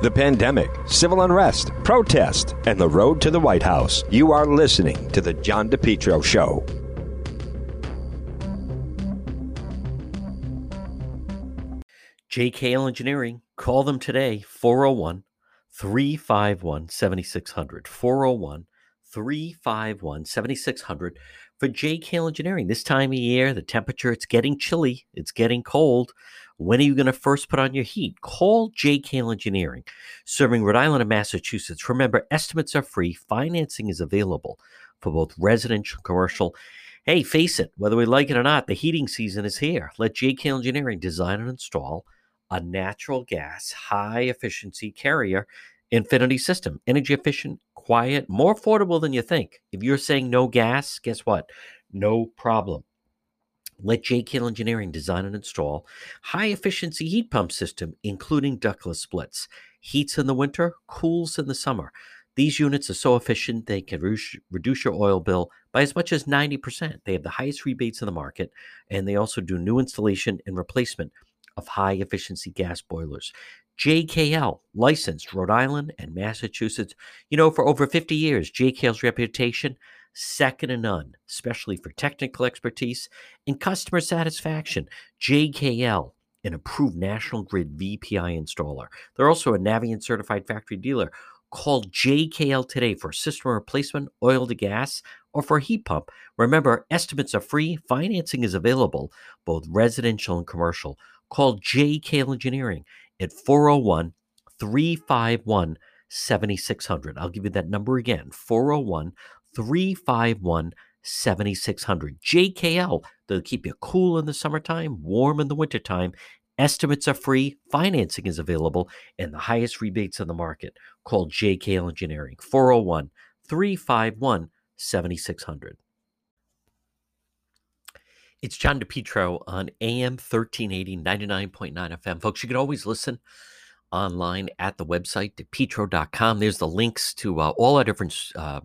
the pandemic, civil unrest, protest, and the road to the White House. You are listening to The John DePetro Show. JKL Engineering, call them today, 401 351 7600. 401 351 7600 for JKL Engineering. This time of year, the temperature, it's getting chilly, it's getting cold. When are you going to first put on your heat? Call JKL Engineering, serving Rhode Island and Massachusetts. Remember, estimates are free, financing is available for both residential and commercial. Hey, face it, whether we like it or not, the heating season is here. Let JKL Engineering design and install a natural gas high efficiency carrier infinity system. Energy efficient, quiet, more affordable than you think. If you're saying no gas, guess what? No problem. Let JKL Engineering design and install high efficiency heat pump system, including ductless splits. Heats in the winter, cools in the summer. These units are so efficient they can reduce your oil bill by as much as 90%. They have the highest rebates in the market, and they also do new installation and replacement of high efficiency gas boilers. JKL, licensed Rhode Island and Massachusetts. You know, for over 50 years, JKL's reputation, second to none, especially for technical expertise and customer satisfaction. JKL, an approved National Grid VPI installer. They're also a Navien certified factory dealer. Call JKL today for system replacement, oil to gas, or for a heat pump. Remember, estimates are free, financing is available, both residential and commercial. Call JKL Engineering at 401 351 7600. I'll give you that number again 401 351 7600. JKL, they'll keep you cool in the summertime, warm in the wintertime. Estimates are free, financing is available, and the highest rebates in the market. Call JKL Engineering 401 351 7600. It's John DePetro on AM 1380, 99.9 FM. Folks, you can always listen online at the website, depetro.com. There's the links to uh, all our different uh,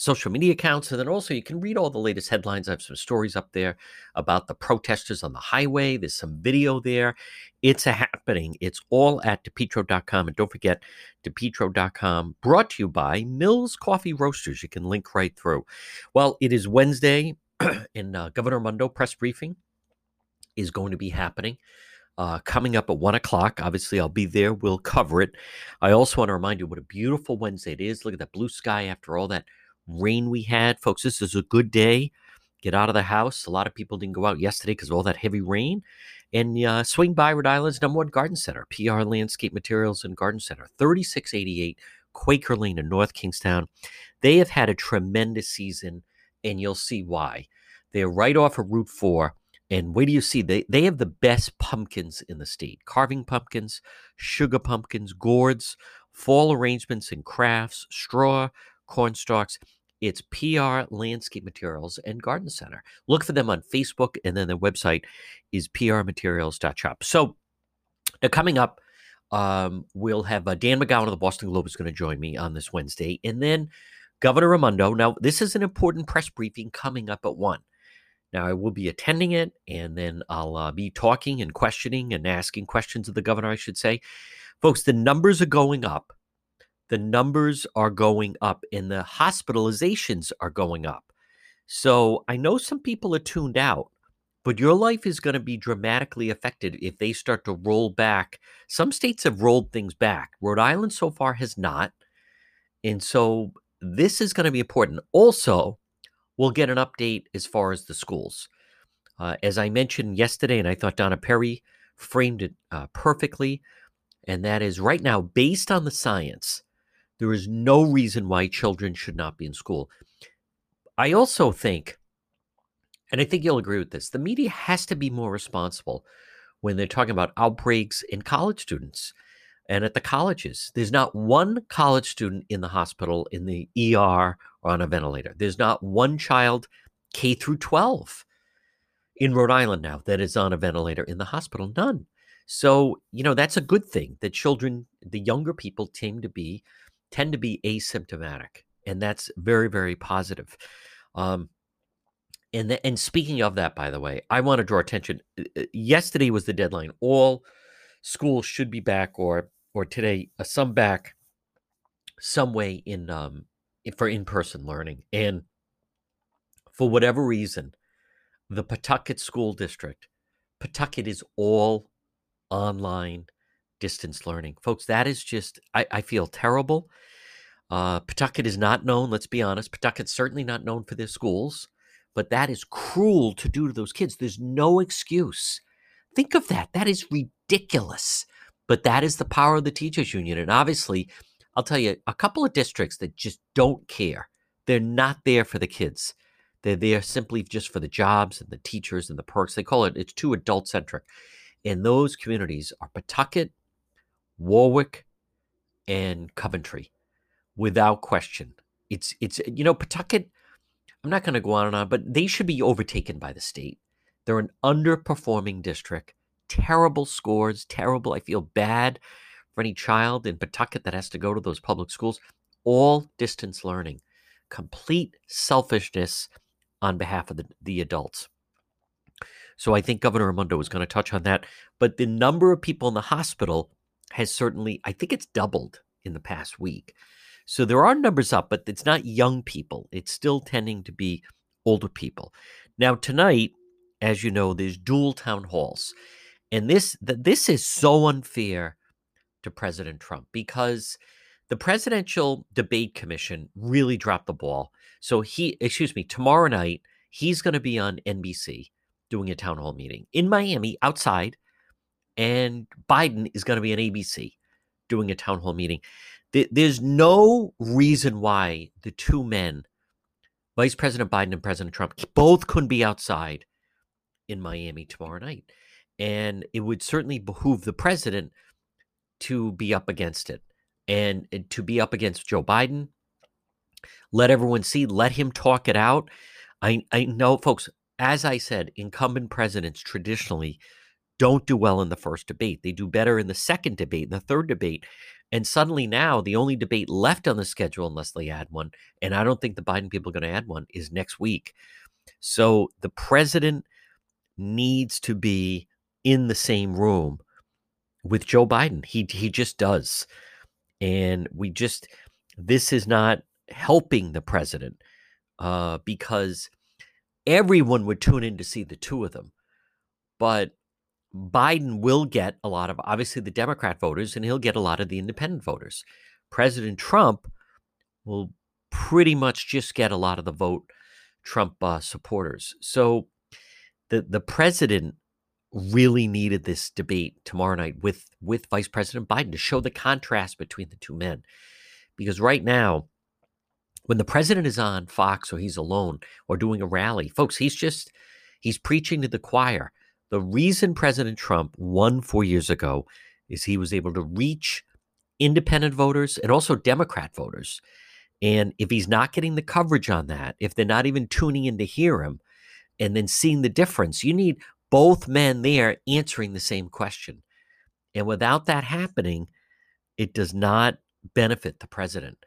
social media accounts. And then also you can read all the latest headlines. I have some stories up there about the protesters on the highway. There's some video there. It's a happening. It's all at depetro.com. And don't forget, depetro.com, brought to you by Mills Coffee Roasters. You can link right through. Well, it is Wednesday. and uh, Governor Raimondo press briefing is going to be happening. Uh, coming up at one o'clock. Obviously, I'll be there. We'll cover it. I also want to remind you what a beautiful Wednesday it is. Look at that blue sky after all that rain we had. Folks, this is a good day. Get out of the house. A lot of people didn't go out yesterday because of all that heavy rain. And uh, swing by Rhode Island's number one garden center, PR Landscape Materials and Garden Center, 3688 Quaker Lane in North Kingstown. They have had a tremendous season and you'll see why. They're right off of Route 4. And where do you see? They, they have the best pumpkins in the state carving pumpkins, sugar pumpkins, gourds, fall arrangements and crafts, straw, corn stalks. It's PR Landscape Materials and Garden Center. Look for them on Facebook, and then their website is prmaterials.shop. So, uh, coming up, um, we'll have uh, Dan McGowan of the Boston Globe is going to join me on this Wednesday. And then Governor Raimondo. Now, this is an important press briefing coming up at 1. Now, I will be attending it, and then I'll uh, be talking and questioning and asking questions of the governor, I should say. Folks, the numbers are going up. The numbers are going up, and the hospitalizations are going up. So I know some people are tuned out, but your life is going to be dramatically affected if they start to roll back. Some states have rolled things back. Rhode Island so far has not. And so this is going to be important. Also, we'll get an update as far as the schools. Uh, as I mentioned yesterday, and I thought Donna Perry framed it uh, perfectly, and that is right now, based on the science, there is no reason why children should not be in school. I also think, and I think you'll agree with this, the media has to be more responsible when they're talking about outbreaks in college students and at the colleges. There's not one college student in the hospital in the ER or on a ventilator. There's not one child K through 12 in Rhode Island now that is on a ventilator in the hospital. None. So, you know, that's a good thing that children, the younger people tend to be tend to be asymptomatic. And that's very, very positive. Um, and, the, and speaking of that, by the way, I want to draw attention. Uh, uh, yesterday was the deadline. All schools should be back, or or today uh, some back some way in um for in-person learning and for whatever reason the pawtucket school district pawtucket is all online distance learning folks that is just i, I feel terrible uh, pawtucket is not known let's be honest pawtucket's certainly not known for their schools but that is cruel to do to those kids there's no excuse think of that that is ridiculous but that is the power of the teachers union. And obviously, I'll tell you, a couple of districts that just don't care. They're not there for the kids. They're there simply just for the jobs and the teachers and the perks. They call it, it's too adult centric. And those communities are Pawtucket, Warwick, and Coventry, without question. It's, it's, you know, Pawtucket, I'm not going to go on and on, but they should be overtaken by the state. They're an underperforming district terrible scores, terrible. I feel bad for any child in Pawtucket that has to go to those public schools. All distance learning, complete selfishness on behalf of the, the adults. So I think Governor Raimondo was going to touch on that. But the number of people in the hospital has certainly, I think it's doubled in the past week. So there are numbers up, but it's not young people. It's still tending to be older people. Now, tonight, as you know, there's dual town halls. And this this is so unfair to President Trump because the presidential debate commission really dropped the ball. So he, excuse me, tomorrow night he's going to be on NBC doing a town hall meeting in Miami outside, and Biden is going to be on ABC doing a town hall meeting. There's no reason why the two men, Vice President Biden and President Trump, both couldn't be outside in Miami tomorrow night. And it would certainly behoove the president to be up against it and, to be up against Joe Biden. Let everyone see, let him talk it out. I, I know, folks, as I said, incumbent presidents traditionally don't do well in the first debate. They do better in the second debate, in the third debate. And suddenly now, the only debate left on the schedule, unless they add one, and I don't think the Biden people are going to add one, is next week. So the president needs to be in the same room with Joe Biden. He he just does. And we just this is not helping the president uh, because everyone would tune in to see the two of them. But Biden will get a lot of obviously the Democrat voters and he'll get a lot of the independent voters. President Trump will pretty much just get a lot of the vote Trump uh, supporters. So the the president really needed this debate tomorrow night with with Vice President Biden to show the contrast between the two men. Because right now, when the president is on Fox or he's alone or doing a rally, folks, he's just he's preaching to the choir. The reason President Trump won 4 years ago is he was able to reach independent voters and also Democrat voters. And if he's not getting the coverage on that, if they're not even tuning in to hear him, and then seeing the difference. You need both men there answering the same question. And without that happening, it does not benefit the president.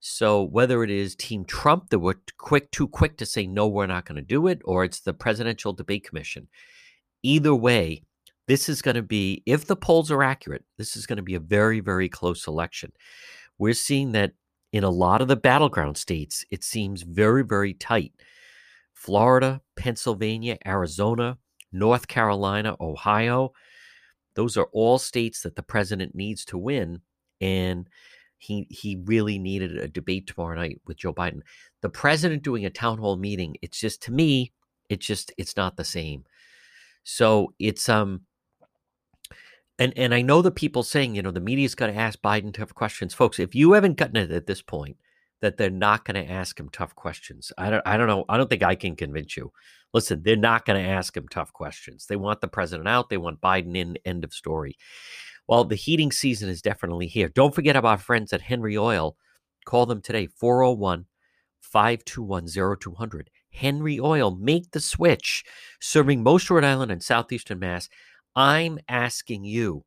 So whether it is Team Trump that were quick, too quick to say no, we're not going to do it, or it's the Presidential Debate Commission, either way, this is going to be, if the polls are accurate, this is going to be a very, very close election. We're seeing that in a lot of the battleground states, it seems very, very tight. Florida, Pennsylvania, Arizona, North Carolina, Ohio. Those are all states that the president needs to win. And he he really needed a debate tomorrow night with Joe Biden. The president doing a town hall meeting, it's just to me, it's just it's not the same. So it's um and and I know the people saying, you know, the media's got to ask Biden tough questions. Folks, if you haven't gotten it at this point, that they're not going to ask him tough questions. I don't I don't know. I don't think I can convince you. Listen, they're not going to ask him tough questions. They want the president out. They want Biden in. End of story. Well, the heating season is definitely here. Don't forget about friends at Henry Oil. Call them today 401 521 0200. Henry Oil, make the switch. Serving most Rhode Island and southeastern Mass. I'm asking you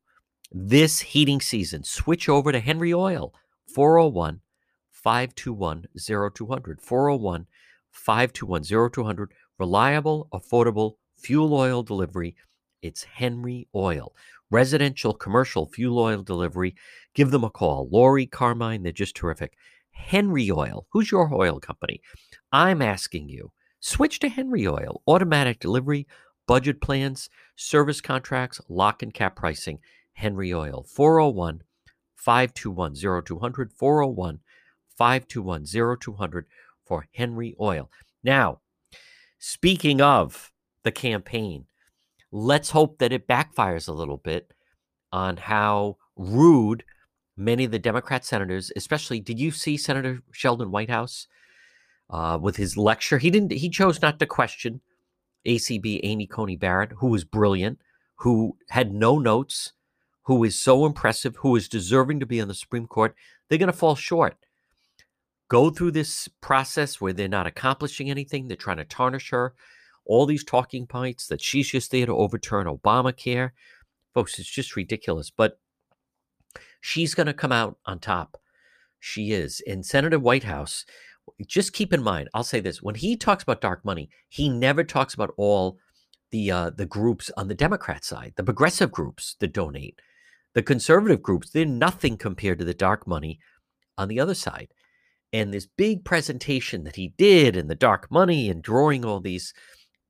this heating season, switch over to Henry Oil 401 521 0200. 401 521 0200. Reliable, affordable fuel oil delivery. It's Henry Oil. residential, commercial, fuel oil delivery, give them a call. Lori Carmine, they're just terrific. Henry Oil, who's your oil company? I'm asking you, switch to Henry Oil. Automatic delivery, budget plans, service contracts, lock and cap pricing. Henry Oil, 401 521 0200, 401 521 0200 for Henry Oil. Now, speaking of the campaign, let's hope that it backfires a little bit on how rude many of the Democrat senators, especially, did you see Senator Sheldon Whitehouse uh, with his lecture? He didn't. He chose not to question ACB Amy Coney Barrett, who was brilliant, who had no notes, who is so impressive, who is deserving to be on the Supreme Court. They're going to fall short. Go through this process where they're not accomplishing anything. They're trying to tarnish her. All these talking points that she's just there to overturn Obamacare. Folks, it's just ridiculous. But she's going to come out on top. She is. And Senator Whitehouse, just keep in mind, I'll say this when he talks about dark money, he never talks about all the uh, the groups on the Democrat side, the progressive groups that donate, the conservative groups. They're nothing compared to the dark money on the other side. And this big presentation that he did in the dark money and drawing all these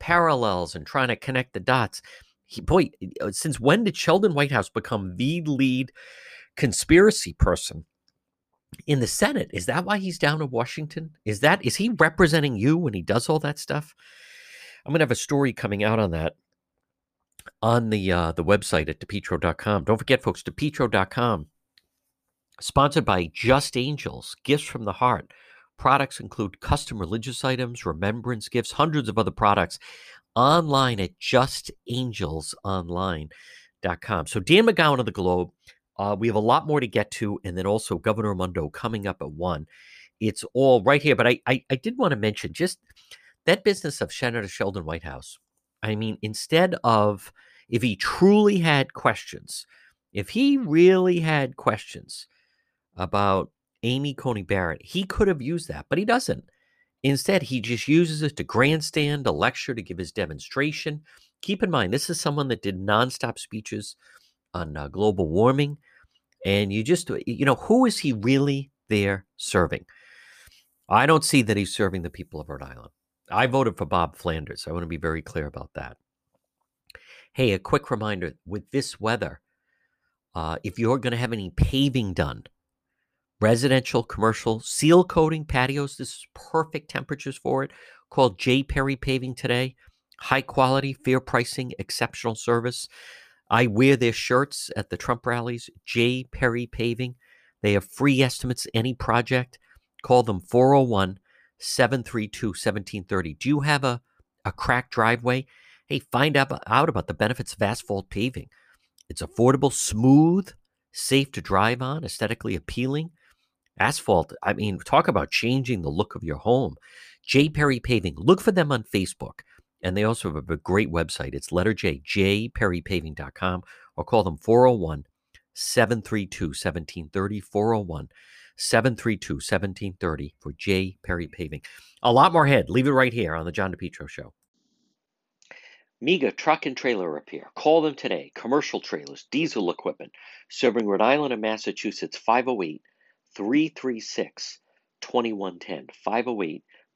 parallels and trying to connect the dots. He, boy, since when did Sheldon Whitehouse become the lead conspiracy person in the Senate. Is that why he's down in Washington? Is that is he representing you when he does all that stuff? I'm gonna have a story coming out on that on the uh, the website at depetro.com. Don't forget, folks, depetro.com. Sponsored by Just Angels, gifts from the heart. Products include custom religious items, remembrance gifts, hundreds of other products online at justangelsonline.com. So Dan McGowan of the Globe uh, we have a lot more to get to, and then also Governor Raimondo coming up at one. It's all right here, but I, I, I did want to mention just that business of Senator Sheldon Whitehouse. I mean, instead of if he truly had questions, if he really had questions about Amy Coney Barrett, he could have used that, but he doesn't. Instead, he just uses it to grandstand, a lecture to give his demonstration. Keep in mind, this is someone that did nonstop speeches on uh, global warming. And you just, uh, you know, who is he really there serving? I don't see that he's serving the people of Rhode Island. I voted for Bob Flanders. I want to be very clear about that. Hey, a quick reminder with this weather, uh, if you're going to have any paving done, residential, commercial, seal coating patios, this is perfect temperatures for it. Called J. Perry Paving today. High quality, fair pricing, exceptional service. I wear their shirts at the Trump rallies, J. Perry Paving. They have free estimates, any project. Call them 401 732 1730. Do you have a, a cracked driveway? Hey, find out, out about the benefits of asphalt paving. It's affordable, smooth, safe to drive on, aesthetically appealing. Asphalt, I mean, talk about changing the look of your home. J. Perry Paving. Look for them on Facebook. And they also have a great website. It's letter J, jperrypaving.com, or call them 401 732 1730. 401 732 1730 for J. Perry Paving. A lot more ahead. Leave it right here on the John DePetro Show. Mega Truck and Trailer Repair. Call them today. Commercial trailers, diesel equipment, serving Rhode Island and Massachusetts 508 336 2110. 508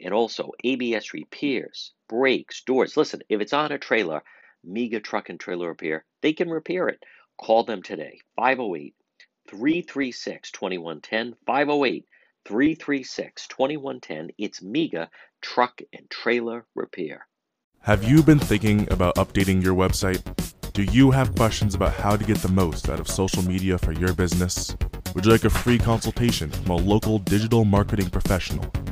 and also ABS repairs, brakes, doors. Listen, if it's on a trailer, Mega Truck and Trailer Repair, they can repair it. Call them today, 508 336 2110. 508 336 2110. It's Mega Truck and Trailer Repair. Have you been thinking about updating your website? Do you have questions about how to get the most out of social media for your business? Would you like a free consultation from a local digital marketing professional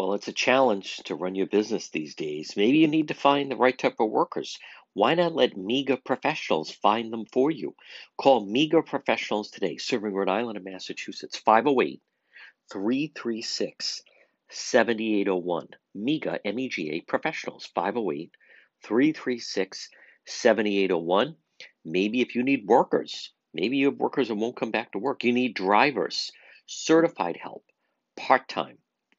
Well, it's a challenge to run your business these days. Maybe you need to find the right type of workers. Why not let MEGA professionals find them for you? Call MEGA professionals today, serving Rhode Island and Massachusetts, 508 336 7801. MEGA, M E G A professionals, 508 336 7801. Maybe if you need workers, maybe you have workers that won't come back to work. You need drivers, certified help, part time,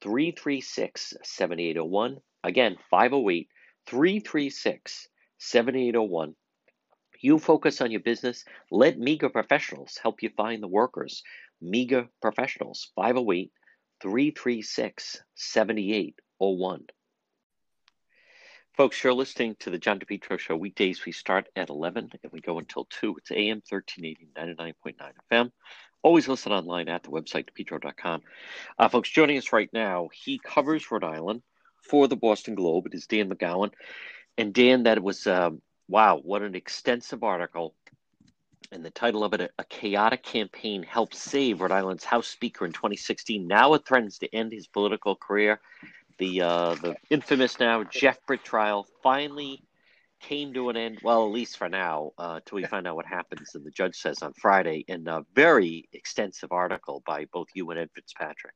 336 7801. Again, 508 336 7801. You focus on your business. Let MEGA professionals help you find the workers. MEGA professionals, 508 336 7801. Folks, you're listening to the John DePetro Show. Weekdays, we start at 11 and we go until 2. It's AM 1380, 99.9 FM. Always listen online at the website, depetro.com. Uh, folks, joining us right now, he covers Rhode Island for the Boston Globe. It is Dan McGowan. And Dan, that was, um, wow, what an extensive article. And the title of it, A Chaotic Campaign Helped Save Rhode Island's House Speaker in 2016. Now it threatens to end his political career. The, uh, the infamous now Jeff Britt trial finally came to an end, well, at least for now, uh, till we find out what happens. And the judge says on Friday, in a very extensive article by both you and Ed Fitzpatrick.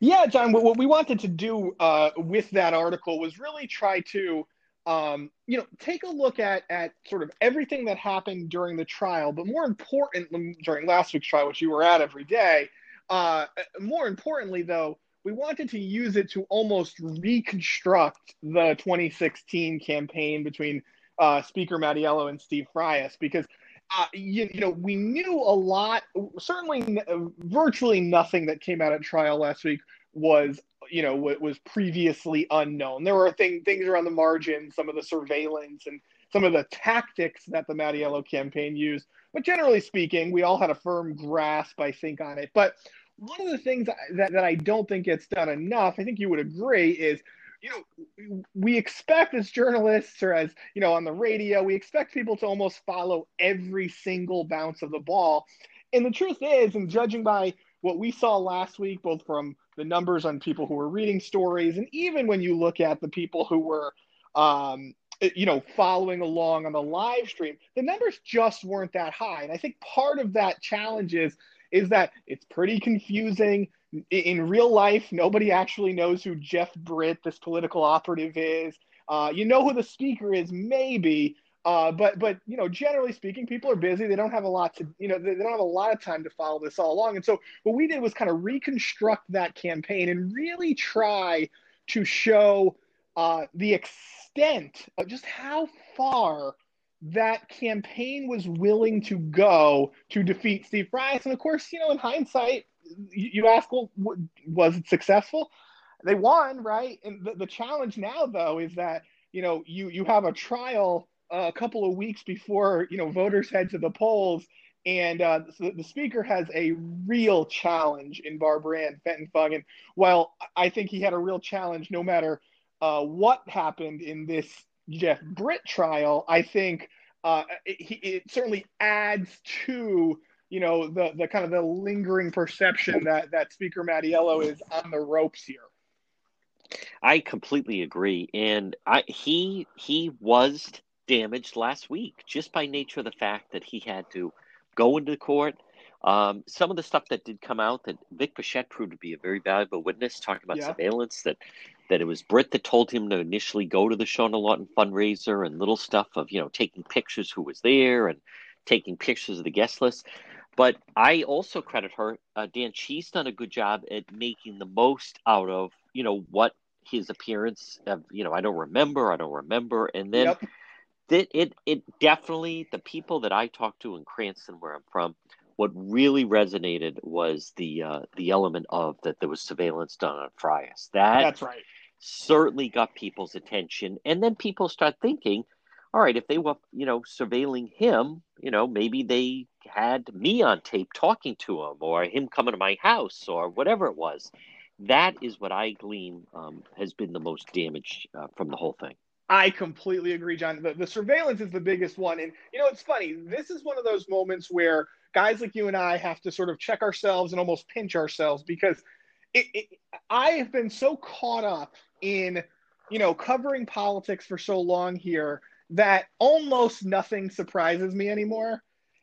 Yeah, John, what, we wanted to do uh, with that article was really try to, um, you know, take a look at, at sort of everything that happened during the trial, but more importantly, during last week's trial, which you were at every day. Uh, more importantly, though, we wanted to use it to almost reconstruct the 2016 campaign between uh, Speaker Mattiello and Steve Frias because uh, you, you, know we knew a lot. Certainly, virtually nothing that came out at trial last week was you know was previously unknown. There were thing, things around the margin, some of the surveillance and some of the tactics that the Mattiello campaign used. But generally speaking, we all had a firm grasp, I think, on it. But one of the things that, that I don't think gets done enough, I think you would agree, is you know we expect as journalists or as you know on the radio, we expect people to almost follow every single bounce of the ball. And the truth is, and judging by what we saw last week, both from the numbers on people who were reading stories, and even when you look at the people who were um, you know, following along on the live stream, the numbers just weren't that high. And I think part of that challenge is is that it's pretty confusing. In real life, nobody actually knows who Jeff Britt, this political operative, is. Uh, you know who the speaker is, maybe, uh, but but you know, generally speaking, people are busy. They don't have a lot to you know they, they don't have a lot of time to follow this all along. And so what we did was kind of reconstruct that campaign and really try to show uh, the extent of just how far that campaign was willing to go to defeat Steve Frias. And of course, you know, in hindsight, you, ask, well, was it successful? They won, right? And the, the challenge now, though, is that you know you you have a trial uh, a couple of weeks before you know voters head to the polls, and uh, so the speaker has a real challenge in Barbara Ann Fenton Fung. And while I think he had a real challenge, no matter uh, what happened in this Jeff Britt trial, I think uh, it, it, certainly adds to you know the the kind of the lingering perception that that Speaker Mattiello is on the ropes here. I completely agree, and I he he was damaged last week just by nature of the fact that he had to go into court. Um, some of the stuff that did come out that Vic Pichette proved to be a very valuable witness, talking about yeah. surveillance that that it was Britt that told him to initially go to the Shawna Lawton fundraiser and little stuff of, you know, taking pictures who was there and taking pictures of the guest list. But I also credit her, uh, Dan. She's done a good job at making the most out of you know what his appearance. Of, you know, I don't remember, I don't remember, and then yep. it, it it definitely the people that I talked to in Cranston, where I'm from, what really resonated was the uh, the element of that there was surveillance done on Frias. That that's right. Certainly got people's attention, and then people start thinking, all right, if they were you know surveilling him, you know maybe they had me on tape talking to him, or him coming to my house, or whatever it was. That is what I glean um, has been the most damage uh, from the whole thing. I completely agree, John. The, the surveillance is the biggest one. And, you know, it's funny. This is one of those moments where guys like you and I have to sort of check ourselves and almost pinch ourselves because it, it, I have been so caught up in, you know, covering politics for so long here that almost nothing surprises me anymore.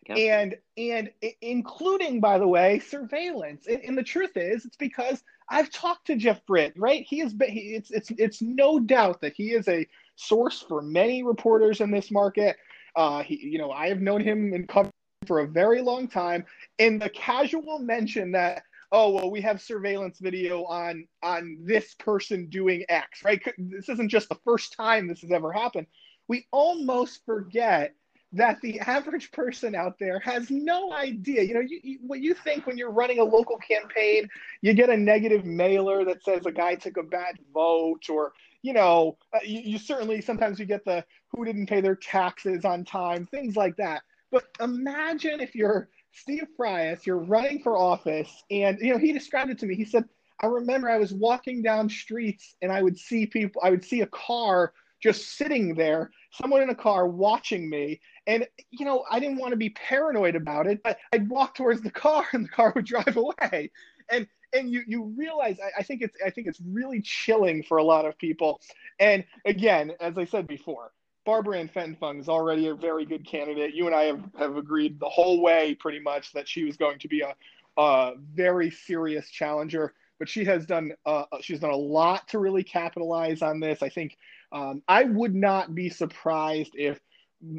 Yep. And and including, by the way, surveillance. And, and, the truth is, it's because I've talked to Jeff Britt. Right? He is. He, it's it's it's no doubt that he is a source for many reporters in this market. Uh, he, you know, I have known him in cover for a very long time. And the casual mention that, oh, well, we have surveillance video on on this person doing X, right? This isn't just the first time this has ever happened. We almost forget that the average person out there has no idea. You know, you, you, what you think when you're running a local campaign, you get a negative mailer that says a guy took a bad vote, or you know, uh, you, you certainly sometimes you get the who didn't pay their taxes on time, things like that. But imagine if you're Steve Frias, you're running for office, and you know he described it to me. He said, "I remember I was walking down streets and I would see people. I would see a car just sitting there, someone in a car watching me, and you know I didn't want to be paranoid about it, but I'd walk towards the car and the car would drive away, and." And you, you realize I, I think it's I think it's really chilling for a lot of people. And again, as I said before, Barbara Ann Fenton is already a very good candidate. You and I have, have agreed the whole way pretty much that she was going to be a, a very serious challenger, but she has done uh, she's done a lot to really capitalize on this. I think um, I would not be surprised if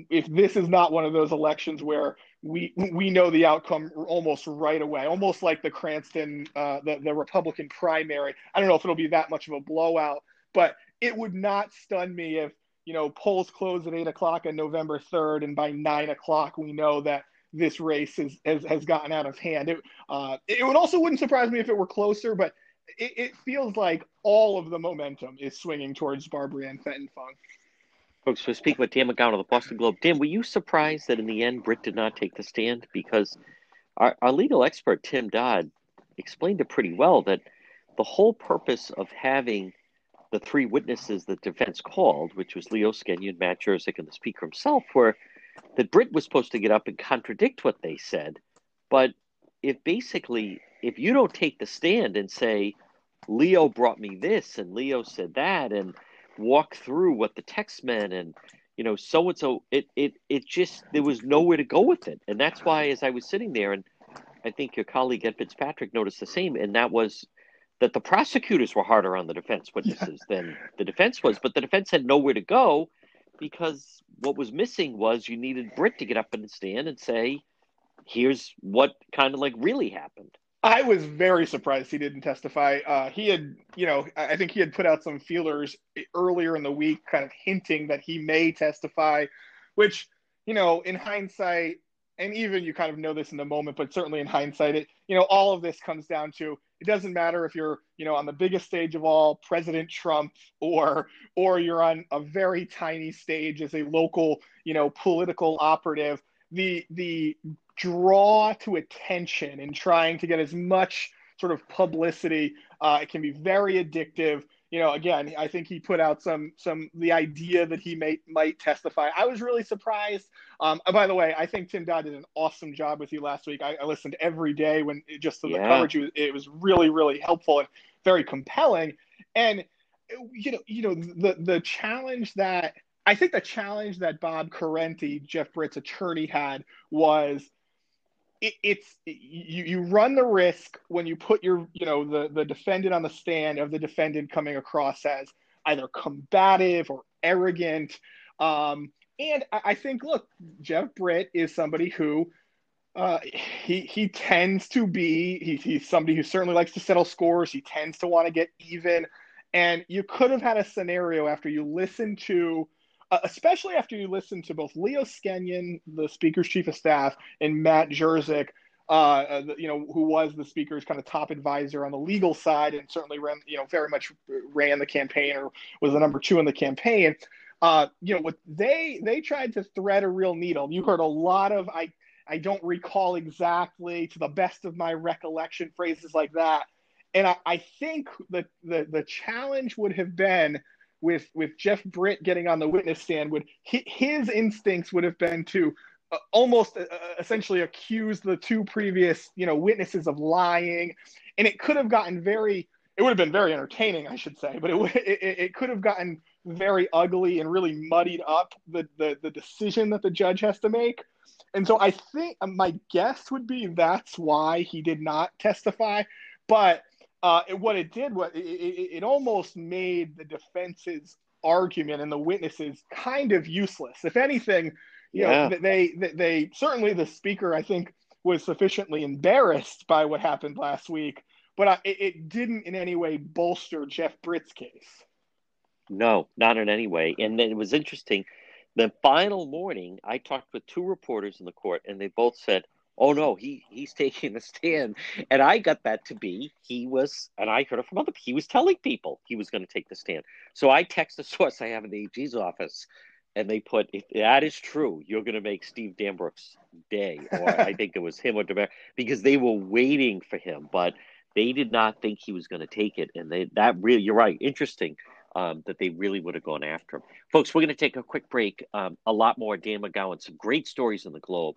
if this is not one of those elections where we we know the outcome almost right away, almost like the Cranston uh, the the Republican primary. I don't know if it'll be that much of a blowout, but it would not stun me if you know, polls close at eight o'clock on November 3rd, and by nine o'clock, we know that this race is, has, has gotten out of hand. It, uh, it would also wouldn't surprise me if it were closer, but it, it feels like all of the momentum is swinging towards Barbara Ann Fenton Fung. Folks, we're speaking with Dan McGowan of the Boston Globe. Dan, were you surprised that in the end Britt did not take the stand? Because our, our legal expert, Tim Dodd, explained it pretty well that the whole purpose of having the three witnesses the defense called, which was Leo Skenyon, Matt Jerzyk, and the speaker himself, were that Britt was supposed to get up and contradict what they said. But if basically, if you don't take the stand and say, Leo brought me this and Leo said that, and walk through what the text meant and you know so and so it it it just there was nowhere to go with it and that's why as i was sitting there and i think your colleague ed fitzpatrick noticed the same and that was that the prosecutors were harder on the defense witnesses yeah. than the defense was, but the defense had nowhere to go because what was missing was you needed Britt to get up in the stand and say, here's what kind of like really happened. I was very surprised he didn't testify. Uh, he had, you know, I think he had put out some feelers earlier in the week, kind of hinting that he may testify, which, you know, in hindsight, and even you kind of know this in the moment, but certainly in hindsight, it, you know, all of this comes down to it doesn't matter if you're, you know, on the biggest stage of all, President Trump, or or you're on a very tiny stage as a local, you know, political operative. The the draw to attention and trying to get as much sort of publicity, uh, it can be very addictive you know, again, I think he put out some some the idea that he may might testify. I was really surprised. Um, by the way, I think Tim Dodd did an awesome job with you last week. I, I listened every day when it, just to the yeah. coverage. It was really really helpful and very compelling. And you know, you know the the challenge that I think the challenge that Bob Corrente, Jeff Britt's attorney, had was it, it's you, you run the risk when you put your you know the the defendant on the stand of the defendant coming across as either combative or arrogant um, and I think, look, Jeff Britt is somebody who uh, he he tends to be he, he's somebody who certainly likes to settle scores. He tends to want to get even, and you could have had a scenario after you listen to. Uh, especially after you listen to both Leo Skenyon, the speaker's chief of staff, and Matt Jerzyk, uh, uh you know, who was the speaker's kind of top advisor on the legal side, and certainly ran, you know, very much ran the campaign or was the number two in the campaign uh, you know, what they they tried to thread a real needle. You heard a lot of I I don't recall exactly to the best of my recollection phrases like that. And I, I think the, the the challenge would have been with with Jeff Britt getting on the witness stand would his instincts would have been to uh, almost uh, uh, essentially accuse the two previous you know witnesses of lying and it could have gotten very it would have been very entertaining i should say but it, it, it could have gotten very ugly and really muddied up the, the, the decision that the judge has to make. And so I think uh, my guess would be that's why he did not testify. But uh, it, what it did was it, it, it, almost made the defense's argument and the witnesses kind of useless. If anything, you yeah. know, they, they, they certainly the speaker I think was sufficiently embarrassed by what happened last week, but uh, it, it didn't in any way bolster Jeff Britt's case. No, not in any way. And then it was interesting. The final morning, I talked with two reporters in the court, and they both said, "Oh no, he he's taking the stand." And I got that to be he was, and I heard it from other. He was telling people he was going to take the stand. So I text a source I have in the AG's office, and they put, "If that is true, you're going to make Steve Dambruch's day." Or I think it was him or Demer, because they were waiting for him, but they did not think he was going to take it, and they that really, you're right, interesting um, that they really would have gone after him. Folks, we're going to take a quick break. Um, a lot more Dan McGowan, some great stories in the Globe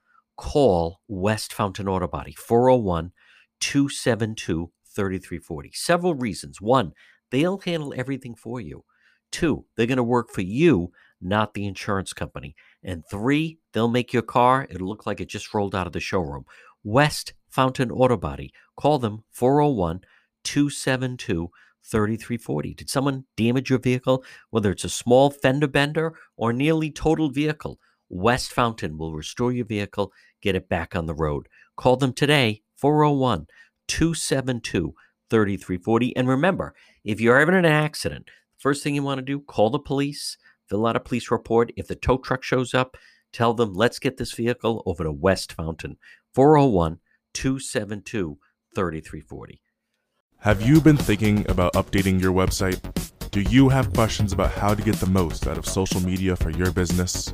call West Fountain Auto Body, 401 272 3340. Several reasons. One, they'll handle everything for you. Two, they're going to work for you, not the insurance company. And three, they'll make your car, it'll look like it just rolled out of the showroom. West Fountain Auto Body. Call them 401 272 3340. Did someone damage your vehicle, whether it's a small fender bender or nearly totaled vehicle? West Fountain will restore your vehicle, get it back on the road. Call them today, 401 272 3340. And remember, if you're ever in an accident, first thing you want to do, call the police, fill out a police report. If the tow truck shows up, tell them, let's get this vehicle over to West Fountain, 401 272 3340. Have you been thinking about updating your website? Do you have questions about how to get the most out of social media for your business?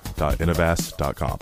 www.innovast.com.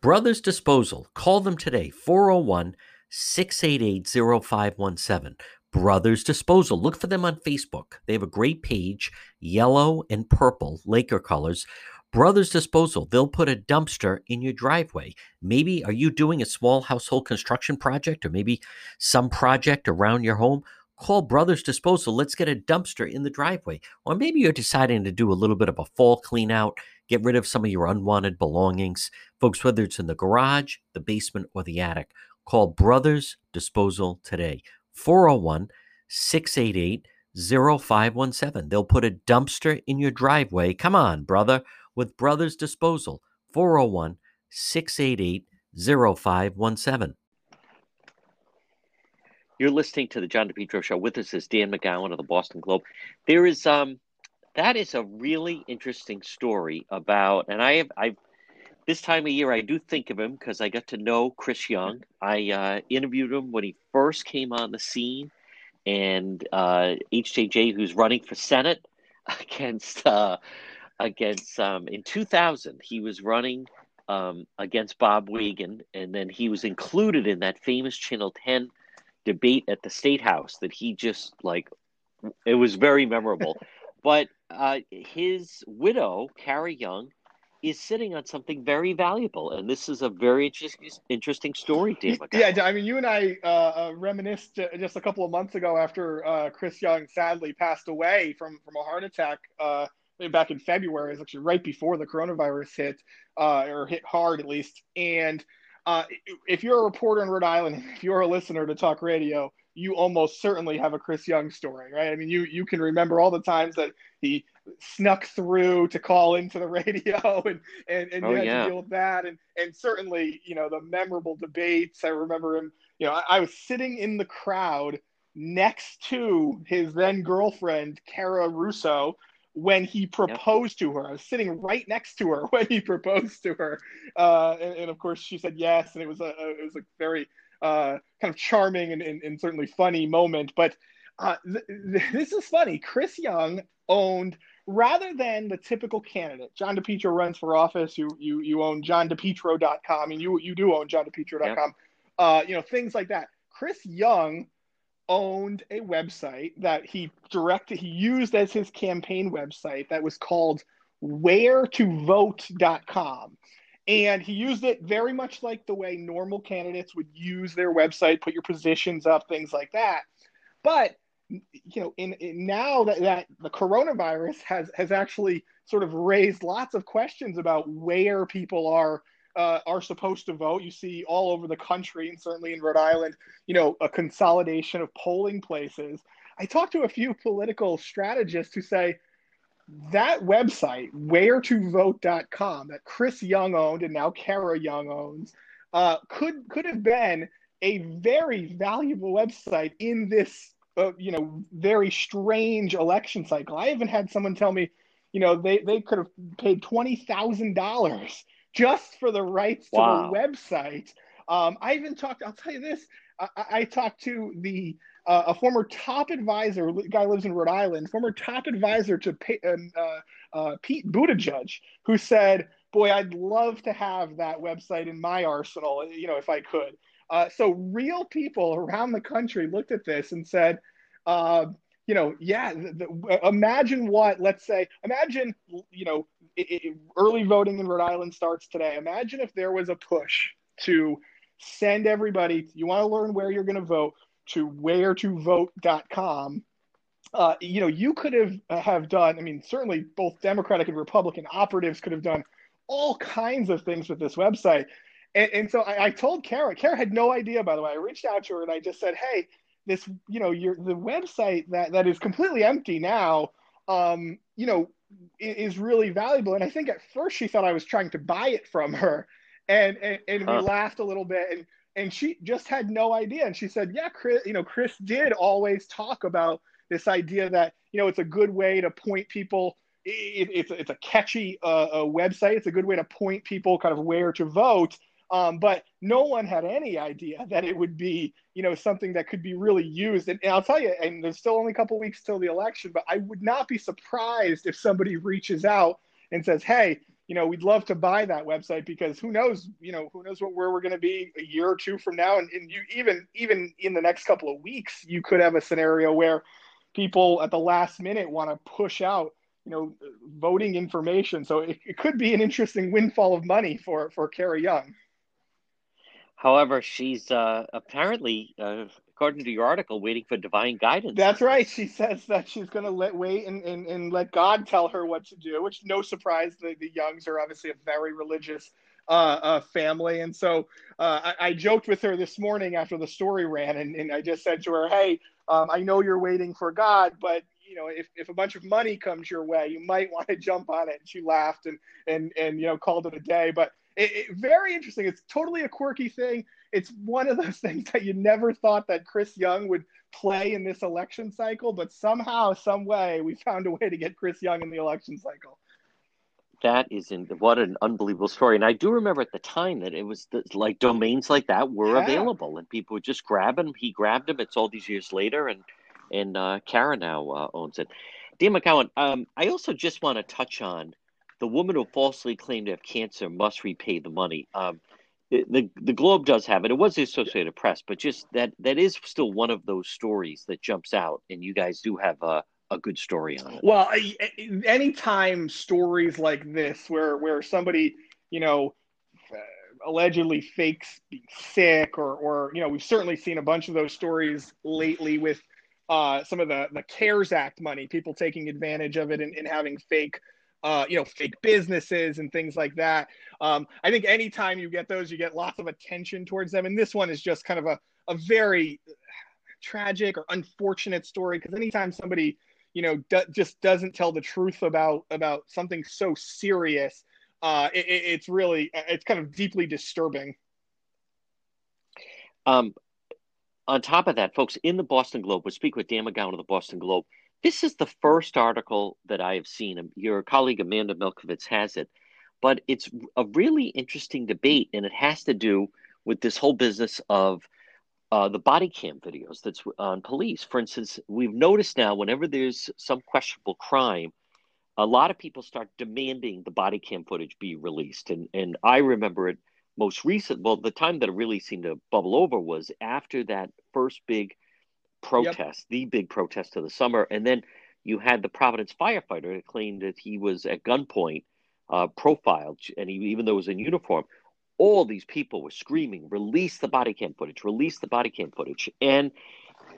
Brothers Disposal. Call them today, 401 688 0517. Brothers Disposal. Look for them on Facebook. They have a great page, yellow and purple, Laker colors. Brothers Disposal, they'll put a dumpster in your driveway. Maybe are you doing a small household construction project or maybe some project around your home? Call Brothers Disposal. Let's get a dumpster in the driveway. Or maybe you're deciding to do a little bit of a fall clean out, get rid of some of your unwanted belongings. Folks, whether it's in the garage, the basement, or the attic, call Brothers Disposal today. 401 688 0517. They'll put a dumpster in your driveway. Come on, brother with Brothers Disposal, 401 688 0517. You're listening to the John DePetro Show. With us is Dan McGowan of the Boston Globe. There is um that is a really interesting story about, and I have I've this time of year, I do think of him because I got to know Chris Young. I uh, interviewed him when he first came on the scene, and uh, HJJ, who's running for Senate against uh, against um, in 2000, he was running um, against Bob Weygand, and then he was included in that famous Channel 10 debate at the State House that he just like. It was very memorable, but uh, his widow, Kara Young is sitting on something very valuable, and this is a very interesting, interesting story, Dan. Yeah, I mean, you and I uh, uh, reminisced just a couple of months ago after uh, Chris Young sadly passed away from from a heart attack uh, back in February. It's actually right before the coronavirus hit, uh, or hit hard at least. And uh, if you're a reporter in Rhode Island, if you're a listener to talk radio, you almost certainly have a Chris Young story, right? I mean, you you can remember all the times that he snuck through to call into the radio and and, and oh, you had yeah. to deal with that and and certainly you know the memorable debates i remember him you know I, I, was sitting in the crowd next to his then girlfriend kara russo when he proposed yep. to her i was sitting right next to her when he proposed to her uh, and, and, of course she said yes and it was a, a it was a very uh, kind of charming and, and, and certainly funny moment but uh, th- th- this is funny. Chris Young owned rather than the typical candidate. John DePetro runs for office. You you you own johndepetro.com and you you do own johndepetro.com. Yep. Uh, you know things like that. Chris Young owned a website that he directed he used as his campaign website that was called where to wheretovote.com and he used it very much like the way normal candidates would use their website put your positions up things like that. But you know, in, in now that, that the coronavirus has has actually sort of raised lots of questions about where people are uh, are supposed to vote. You see all over the country, and certainly in Rhode Island, you know, a consolidation of polling places. I talked to a few political strategists who say that website, wheretovote.com, that Chris Young owned and now Kara Young owns, uh, could could have been a very valuable website in this a you know very strange election cycle. I even had someone tell me, you know, they they could have paid twenty thousand dollars just for the rights wow. to the website. Um, I even talked. I'll tell you this. I, I talked to the uh, a former top advisor. Guy lives in Rhode Island. Former top advisor to um, uh, uh, Pete Buttigieg, who said, "Boy, I'd love to have that website in my arsenal. You know, if I could." Uh, so real people around the country looked at this and said, uh, you know, yeah, the, the, imagine what, let's say, imagine, you know, it, it, early voting in Rhode Island starts today. Imagine if there was a push to send everybody, you want to learn where you're going to vote, to wheretovote.com. Uh, you know, you could have have done. I mean, certainly both Democratic and Republican operatives could have done all kinds of things with this website. And, and so I, I, told Kara. Kara had no idea, by the way. I reached out to her and I just said, "Hey, this, you know, your the website that that is completely empty now, um, you know, is really valuable." And I think at first she thought I was trying to buy it from her, and and, and huh. we laughed a little bit, and and she just had no idea. And she said, "Yeah, Chris, you know, Chris did always talk about this idea that you know it's a good way to point people." It, it's, it's a catchy uh, a website. It's a good way to point people kind of where to vote. Um, but no one had any idea that it would be, you know, something that could be really used. And, and I'll tell you, and there's still only a couple weeks till the election, but I would not be surprised if somebody reaches out and says, "Hey, you know, we'd love to buy that website because who knows, you know, who knows what where we're going to be a year or two from now, and, and you even even in the next couple of weeks, you could have a scenario where people at the last minute want to push out you know voting information. So it, it could be an interesting windfall of money for for Kara Young However, she's uh, apparently, uh, according to your article, waiting for divine guidance. That's right. She says that she's going to let wait and, and, and let God tell her what to do, which no surprise. The, the Youngs are obviously a very religious uh, uh, family. And so uh, I, I, joked with her this morning after the story ran, and, and I just said to her, Hey, um, I know you're waiting for God, but you know, if, if a bunch of money comes your way, you might want to jump on it. And she laughed and, and, and, you know, called it a day. But it, it, very interesting. It's totally a quirky thing. It's one of those things that you never thought that Chris Young would play in this election cycle, but somehow, some way, we found a way to get Chris Young in the election cycle. that is in what an unbelievable story. And I do remember at the time that it was the, like domains like that were yeah. available, and people would just grab them. He grabbed them. It's all these years later, and and uh, Kara now uh, owns it. Dan McGowan, um, I also just want to touch on the woman who falsely claimed to have cancer must repay the money. Um, the the Globe does have it. It was the Associated Press, but just that that is still one of those stories that jumps out, and you guys do have a a good story on it. Well, anytime stories like this, where where somebody you know uh, allegedly fakes being sick, or or you know we've certainly seen a bunch of those stories lately with uh, some of the the CARES Act money, people taking advantage of it and, and having fake uh, you know, fake businesses and things like that. Um, I think anytime you get those, you get lots of attention towards them. And this one is just kind of a, a very tragic or unfortunate story because anytime somebody, you know, just doesn't tell the truth about about something so serious, uh, it, it's really it's kind of deeply disturbing. Um, on top of that, folks, in the Boston Globe, we speak with Dan McGowan of the Boston Globe. This is the first article that I have seen. Your colleague Amanda Milkovits has it, but it's a really interesting debate, and it has to do with this whole business of uh, the body cam videos that's on police. For instance, we've noticed now whenever there's some questionable crime, a lot of people start demanding the body cam footage be released. And and I remember it most recent. Well, the time that it really seemed to bubble over was after that first big protest, yep. the big protest of the summer. And then you had the Providence firefighter that claimed that he was at gunpoint, uh, profiled, and he, even though he was in uniform, all these people were screaming, "Release the body cam footage! Release the body cam footage!" And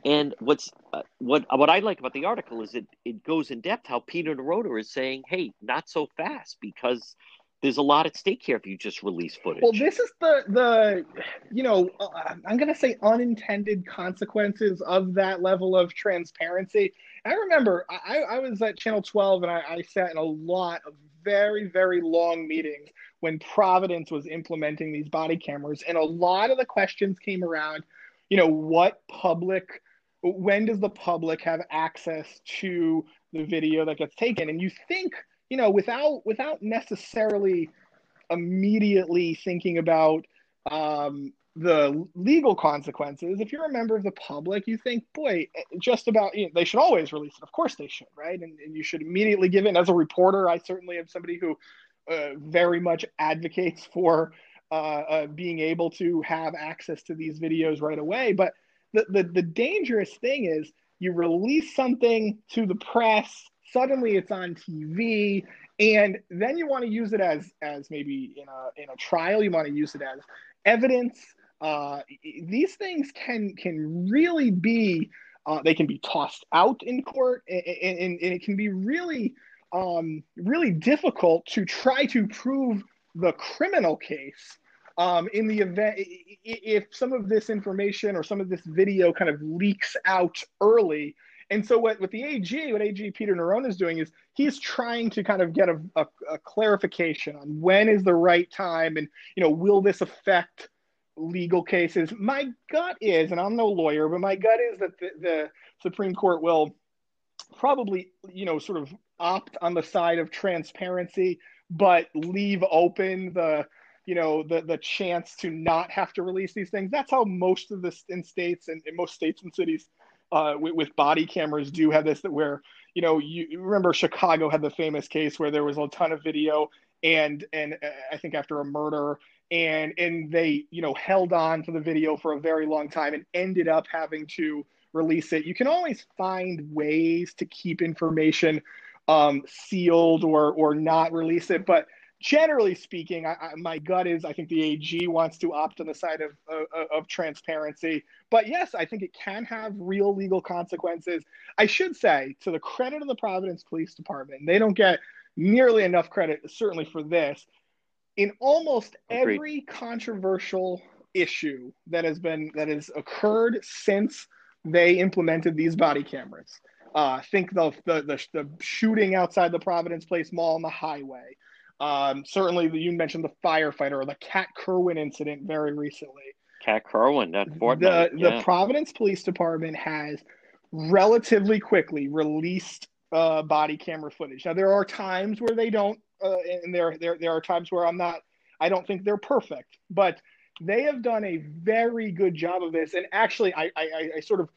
and what's uh, what what I like about the article is it it goes in depth how Peter Neronha is saying, "Hey, not so fast," because there's a lot at stake here if you just release footage. Well, this is the the you know uh, I'm going to say unintended consequences of that level of transparency. I remember I, I was at Channel 12 and I, I sat in a lot of very very long meetings when Providence was implementing these body cameras, and a lot of the questions came around, you know, what public when does the public have access to the video that gets taken? And you think you know, without without necessarily immediately thinking about um, the legal consequences. If you're a member of the public, you think, boy, just about you know, they should always release it. Of course they should, right? And, and you should immediately give it. As a reporter, I certainly am somebody who uh, very much advocates for uh, uh, being able to have access to these videos right away. But the, the, the dangerous thing is you release something to the press suddenly it's on TV and then you want to use it as as maybe in a in a trial you want to use it as evidence. Uh, these things can can really be uh, they can be tossed out in court and, and, and it can be really um, really difficult to try to prove the criminal case um, in the event if some of this information or some of this video kind of leaks out early and so what, what the AG, what AG Peter Neronha is doing is he's trying to kind of get a, a, a, clarification on when is the right time and, you know, will this affect legal cases? My gut is, and I'm no lawyer, but my gut is that the, the Supreme Court will probably, you know, sort of opt on the side of transparency, but leave open the, you know the the chance to not have to release these things that's how most of the in states and in most states and cities uh, with, with, body cameras do have this that where you know you, remember Chicago had the famous case where there was a ton of video and and uh, I think after a murder and and they you know held on to the video for a very long time and ended up having to release it. You can always find ways to keep information um, sealed or or not release it, but generally speaking, I, I, my gut is I think the AG wants to opt on the side of, of, of transparency. But yes, I think it can have real legal consequences. I should say, to the credit of the Providence Police Department, they don't get nearly enough credit, certainly for this. In almost Agreed. every controversial issue that has been that has occurred since they implemented these body cameras. Uh, think the, the, the the shooting outside the Providence Place Mall on the highway, um, certainly, you mentioned the firefighter or the Kat Kerwin incident very recently. Kat Kerwin, that The, yeah. the Providence Police Department has relatively quickly released uh, body camera footage. Now there are times where they don't, uh, and there there there are times where I'm not. I don't think they're perfect, but they have done a very good job of this. And actually, I I, I sort of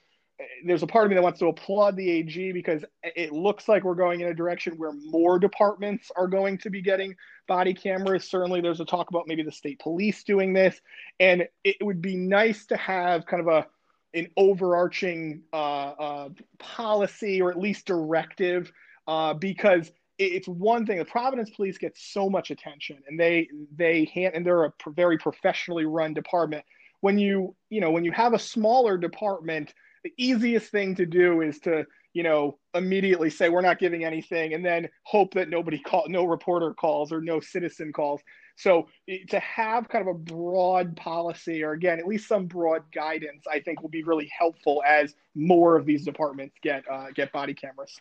there's a part of me that wants to applaud the AG because it looks like we're going in a direction where more departments are going to be getting body cameras. Certainly, there's a talk about maybe the state police doing this, and it would be nice to have kind of a an overarching uh, uh, policy or at least directive uh, because it's one thing the providence police get so much attention and they they hand and they're a very professionally run department when you you know when you have a smaller department the easiest thing to do is to you know immediately say we're not giving anything and then hope that nobody call no reporter calls or no citizen calls. So to have kind of a broad policy or again at least some broad guidance i think will be really helpful as more of these departments get uh, get body cameras.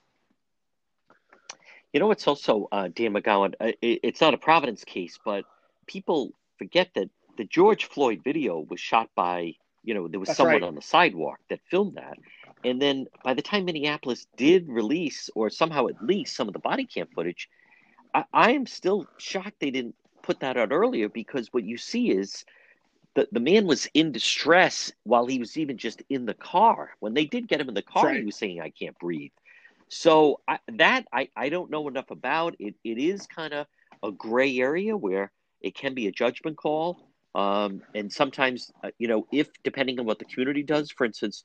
You know it's also uh, dan mcgowan uh, it's not a providence case but people forget that the george floyd video was shot by you know there was That's someone right. on the sidewalk that filmed that and then by the time minneapolis did release or somehow at least some of the body cam footage I, I am still shocked they didn't put that out earlier because what you see is the, the man was in distress while he was even just in the car. When they did get him in the car, right. he was saying, I can't breathe. So I, that I, I don't know enough about. It, it is kind of a gray area where it can be a judgment call. Um, and sometimes, uh, you know, if depending on what the community does, for instance,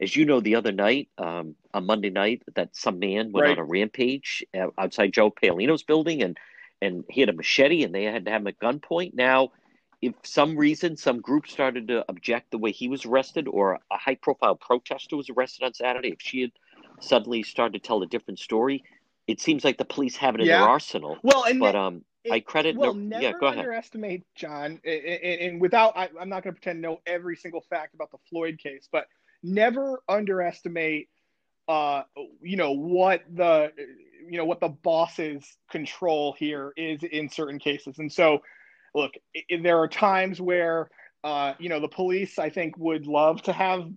as you know, the other night, um, on Monday night, that some man went right. on a rampage uh, outside Joe Paolino's building and, and he had a machete and they had to have him at gunpoint. Now, if some reason some group started to object the way he was arrested or a high profile protester was arrested on Saturday, if she had suddenly started to tell a different story, it seems like the police have it in yeah. their arsenal. Well, and but um, it, I credit. Well, no, never yeah, go underestimate John. And, and without, I, I'm not going to pretend to know every single fact about the Floyd case, but never underestimate, uh, you know what the, you know what the boss's control here is in certain cases. And so, look, there are times where uh, you know, the police, I think, would love to have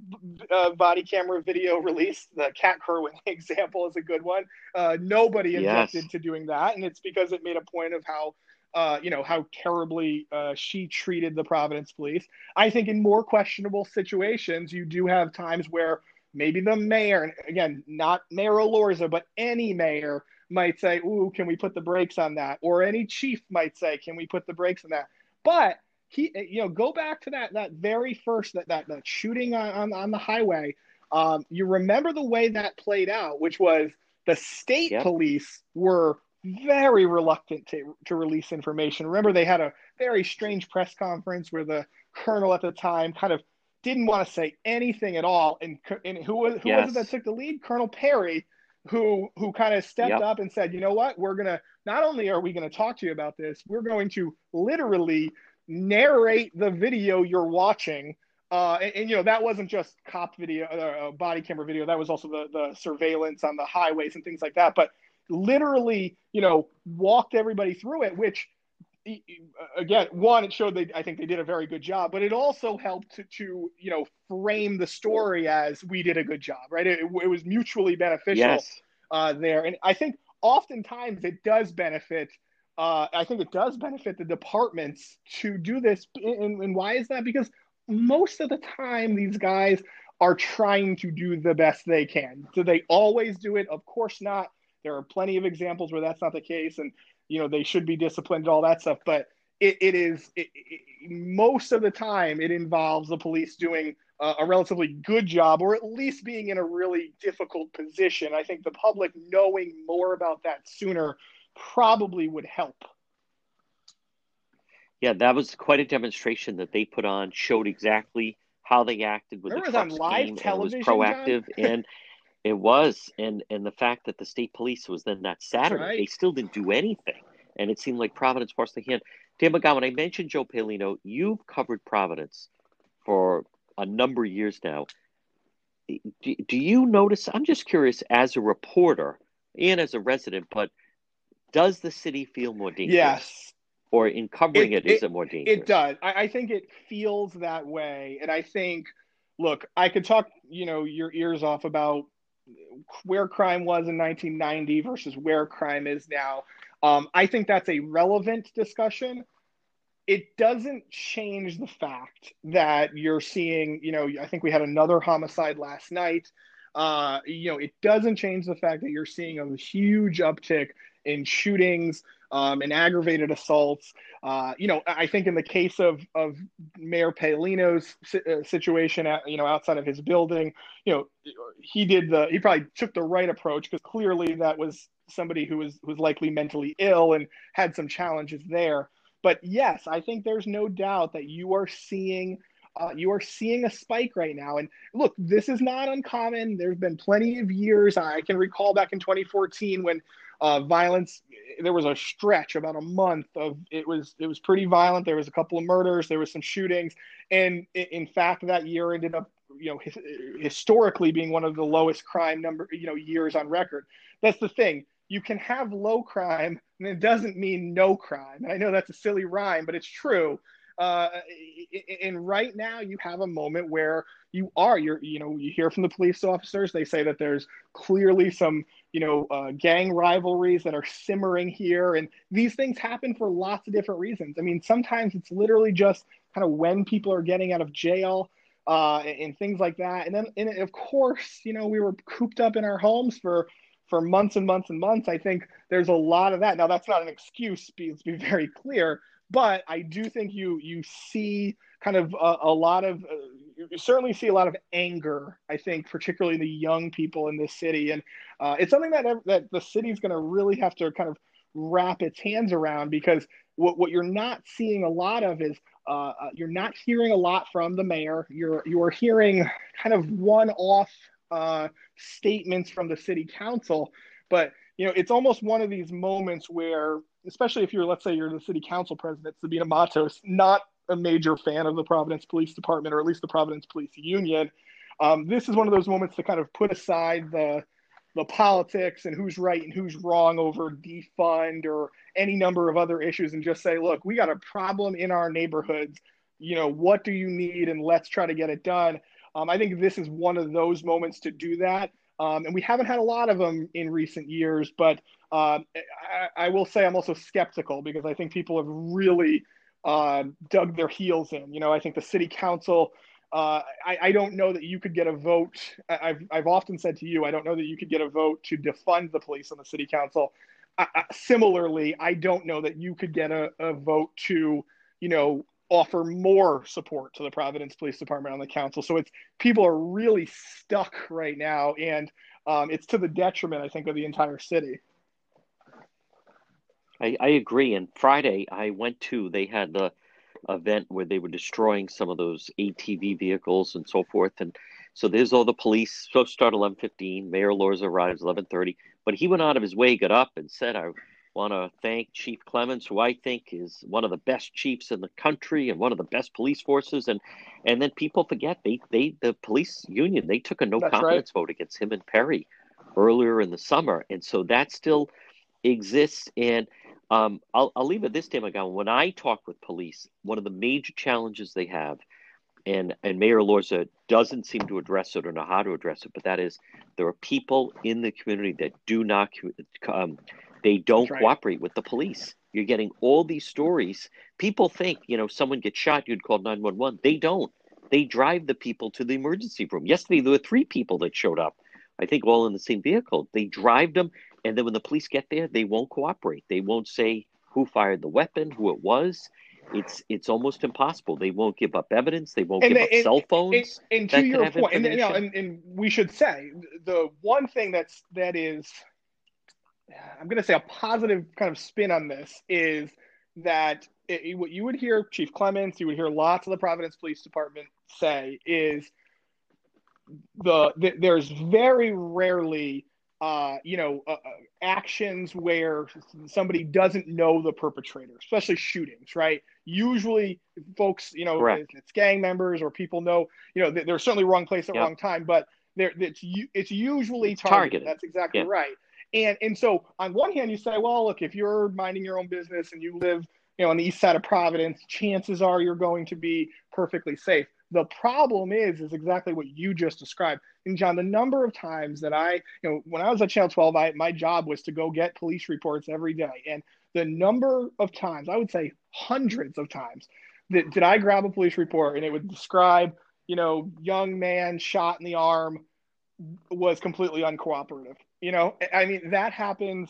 uh, body camera video released. The Kat Kerwin example is a good one. Uh, nobody objected yes. to doing that, and it's because it made a point of how, uh, you know, how terribly uh, she treated the Providence police. I think in more questionable situations, you do have times where maybe the mayor, and again, not Mayor Elorza, but any mayor might say, "Ooh, can we put the brakes on that?" Or any chief might say, "Can we put the brakes on that?" But he, you know, go back to that that very first that that, that shooting on, on, on the highway. Um, you remember the way that played out, which was the state yep. police were very reluctant to, to release information. Remember, they had a very strange press conference where the colonel at the time kind of didn't want to say anything at all. And, and who was who yes. was it that took the lead? Colonel Paré, who who kind of stepped yep. up and said, you know what, we're gonna not only are we going to talk to you about this, we're going to literally narrate the video you're watching. Uh, and, and, you know that wasn't just cop video, uh, uh, body camera video. That was also the the surveillance on the highways and things like that. But literally, you know, walked everybody through it. Which, again, one, it showed they I think they did a very good job. But it also helped to, to you know frame the story as we did a good job, right? It, it was mutually beneficial yes. uh, there, and I think oftentimes it does benefit uh, I think it does benefit the departments to do this. And, and why is that? Because most of the time, these guys are trying to do the best they can. Do they always do it? Of course not. There are plenty of examples where that's not the case, and you know they should be disciplined, all that stuff. But it, it is it, it, most of the time it involves the police doing uh, a relatively good job, or at least being in a really difficult position. I think the public knowing more about that sooner probably would help. Yeah, that was quite a demonstration that they put on. Showed exactly how they acted with Remember the Trucks live team. Television, it was proactive, and it was. And and the fact that the state police was then that Saturday, right. they still didn't do anything, and it seemed like Providence forced the hand. Dan McGowan, I mentioned Joe Paolino. You've covered Providence for a number of years now. Do, do you notice? I'm just curious, as a reporter and as a resident, but does the city feel more dangerous? Yes. Or in covering it, it, is it more dangerous? It does. I, I think it feels that way. And I think, look, I could talk, you know, your ears off about where crime was in 1990 versus where crime is now. Um, I think that's a relevant discussion. It doesn't change the fact that you're seeing, you know, I think we had another homicide last night. Uh, you know, it doesn't change the fact that you're seeing a huge uptick in shootings um, and aggravated assaults. Uh, you know, I think in the case of of Mayor Paolino's uh, situation, at, you know, outside of his building, you know, he did the he probably took the right approach because clearly that was somebody who was was likely mentally ill and had some challenges there. But yes, I think there's no doubt that you are seeing uh, you are seeing a spike right now. And look, this is not uncommon. There's been plenty of years. I can recall back in 2014 when uh, violence. There was a stretch about a month of it was it was pretty violent. There was a couple of murders. There was some shootings, and in fact, that year ended up you know historically being one of the lowest crime number you know years on record. That's the thing. You can have low crime, and it doesn't mean no crime. And I know that's a silly rhyme, but it's true. Uh, and right now you have a moment where you are you're you know you hear from the police officers they say that there's clearly some you know uh, gang rivalries that are simmering here. And these things happen for lots of different reasons. I mean sometimes it's literally just kind of when people are getting out of jail uh, and, things like that. And then and of course you know we were cooped up in our homes for for months and months and months. I think there's a lot of that. Now that's not an excuse let's be very clear but I do think you you see kind of a, a lot of uh, you certainly see a lot of anger. I think particularly the young people in this city, and uh, it's something that that the city's going to really have to kind of wrap its hands around because what what you're not seeing a lot of is uh, uh you're not hearing a lot from the mayor. You're you are hearing kind of one off uh, statements from the city council, but you know it's almost one of these moments where especially if you're, let's say, you're the city council president, Sabina Matos, not a major fan of the Providence Police Department or at least the Providence Police Union. Um, this is one of those moments to kind of put aside the the politics and who's right and who's wrong over defund or any number of other issues and just say, look, we got a problem in our neighborhoods. You know, what do you need? And let's try to get it done. Um, I think this is one of those moments to do that. Um, and we haven't had a lot of them in recent years, but um, I, I, will say I'm also skeptical because I think people have really uh, dug their heels in. You know, I think the city council. Uh, I, I, don't know that you could get a vote. I've, I've often said to you, I don't know that you could get a vote to defund the police on the city council. I, similarly, I don't know that you could get a, a vote to, you know, offer more support to the Providence Police Department on the council. So it's people are really stuck right now, and um, it's to the detriment, I think, of the entire city. I, I agree. And Friday, I went to, they had the event where they were destroying some of those ATV vehicles and so forth. And so there's all the police. So start 11:15. Mayor Elorza arrives 11:30. But he went out of his way, got up, and said, "I want to thank Chief Clements, who I think is one of the best chiefs in the country and one of the best police forces." And and then people forget they they the police union they took a no That's confidence right. vote against him and Paré earlier in the summer, and so that still exists. And um, I'll, I'll leave it this time ago. When I talk with police, one of the major challenges they have, and, and Mayor Elorza doesn't seem to address it or know how to address it, but that is there are people in the community that do not, um, they don't right. cooperate with the police. You're getting all these stories. People think, you know, someone gets shot, you'd call 911. They don't. They drive the people to the emergency room. Yesterday, there were three people that showed up, I think all in the same vehicle. They drive them and then when the police get there, they won't cooperate. They won't say who fired the weapon, who it was. It's it's almost impossible. They won't give up evidence. They won't and give up and, cell phones. And, and to your point, and, you know, and, and we should say the one thing that's that is, I'm going to say a positive kind of spin on this is that it, what you would hear Chief Clements, you would hear lots of the Providence Police Department say is the, the there's very rarely uh, you know, uh, uh, actions where somebody doesn't know the perpetrator, especially shootings, right? Usually, folks, you know, Correct. it's gang members or people know, you know, they're certainly wrong place at yep. wrong time, but they're, it's it's usually targeted. targeted. That's exactly yeah. right. And and so on one hand, you say, well, look, if you're minding your own business and you live, you know, on the east side of Providence, chances are you're going to be perfectly safe. The problem is, is exactly what you just described. And John, the number of times that I, you know, when I was at Channel 12, I, my job was to go get police reports every day. And the number of times, I would say hundreds of times, that did I grab a police report and it would describe, you know, young man shot in the arm was completely uncooperative. You know, I mean, that happens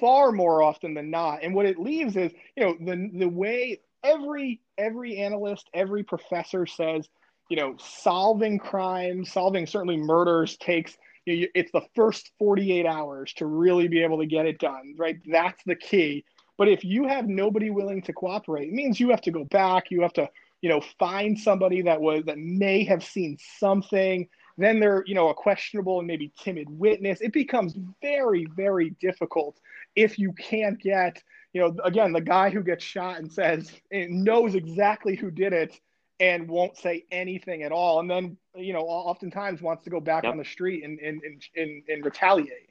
far more often than not. And what it leaves is, you know, the the way every every analyst, every professor says, you know, solving crime, solving certainly murders takes you know, it's the first 48 hours to really be able to get it done, right? That's the key. But if you have nobody willing to cooperate, it means you have to go back, you have to, you know, find somebody that was that may have seen something then they're you know a questionable and maybe timid witness it becomes very very difficult if you can't get you know again the guy who gets shot and says knows exactly who did it and won't say anything at all. And then you know oftentimes wants to go back yep. on the street and and, and, and, and retaliate.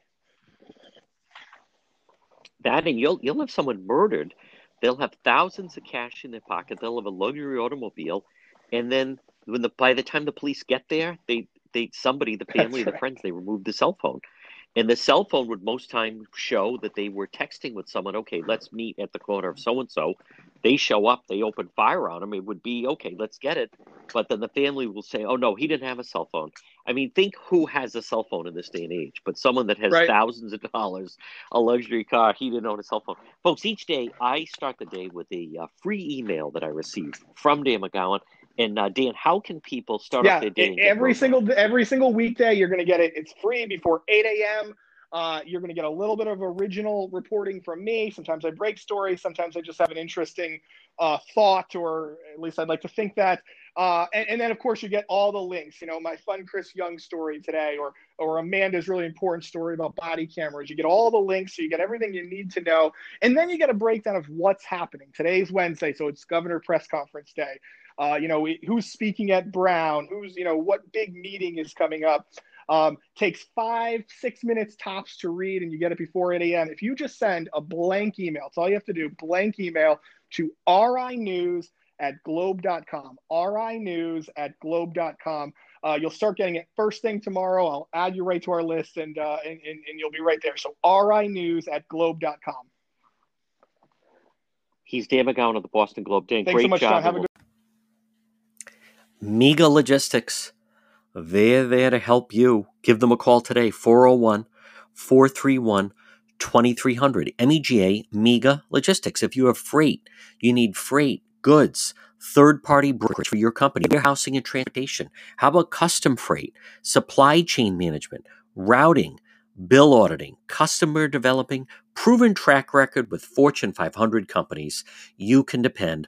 That and you'll you'll have someone murdered. They'll have thousands of cash in their pocket. They'll have a luxury automobile. And then when the by the time the police get there they they somebody, the family, the friends, they remove the cell phone. And the cell phone would most times show that they were texting with someone. Okay, let's meet at the corner of so and so. They show up, they open fire on them. It would be okay, let's get it. But then the family will say, "Oh no, he didn't have a cell phone." I mean, think who has a cell phone in this day and age? But someone that has right. thousands of dollars, a luxury car, he didn't own a cell phone. Folks, each day I start the day with a uh, free email that I receive from Dan McGowan and uh, Dan, how can people start yeah, off their day? Every single every single weekday, you're going to get it. It's free before 8 a.m. Uh, you're going to get a little bit of original reporting from me. Sometimes I break stories. Sometimes I just have an interesting uh, thought, or at least I'd like to think that. Uh, and, and, then, of course, you get all the links. You know, my fun Chris Young story today, or or Amanda's really important story about body cameras. You get all the links, so you get everything you need to know, and then you get a breakdown of what's happening. Today's Wednesday, so it's Governor Press Conference Day. Uh, you know, who's speaking at Brown? Who's you know what big meeting is coming up? Um, takes five, six minutes tops to read, and you get it before 8 a.m. If you just send a blank email, that's all you have to do, blank email to RI News at globe.com, RI News at globe.com. Uh, you'll start getting it first thing tomorrow. I'll add you right to our list, and, uh, and, and, and you'll be right there. So RI News at globe.com. He's Dan McGowan of the Boston Globe. Dan, Thanks great so much, job. John. Have a good Mega Logistics. They're there to help you. Give them a call today, 401 431 2300. MEGA, Mega Logistics. If you have freight, you need freight, goods, third party brokerage for your company, warehousing and transportation. How about custom freight, supply chain management, routing, bill auditing, customer developing, proven track record with Fortune 500 companies? You can depend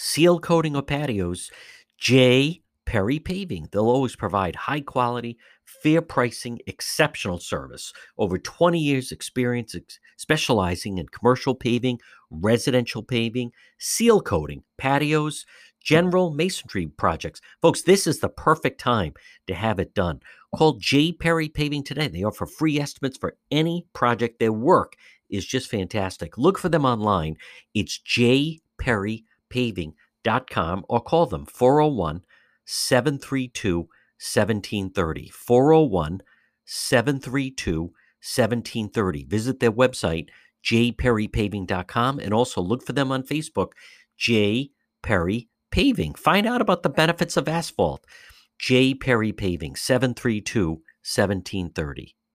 seal coating, or patios, J. Perry Paving. They'll always provide high quality, fair pricing, exceptional service. Over 20 years' experience specializing in commercial paving, residential paving, seal coating, patios, general masonry projects. Folks, this is the perfect time to have it done. Call J. Perry Paving today. They offer free estimates for any project. Their work is just fantastic. Look for them online. It's jperrypaving.com or call them 401 732 1730. 401 732 1730. Visit their website, jperrypaving.com, and also look for them on Facebook, J. Perry Paving. Find out about the benefits of asphalt. J. Perry Paving, 732 1730.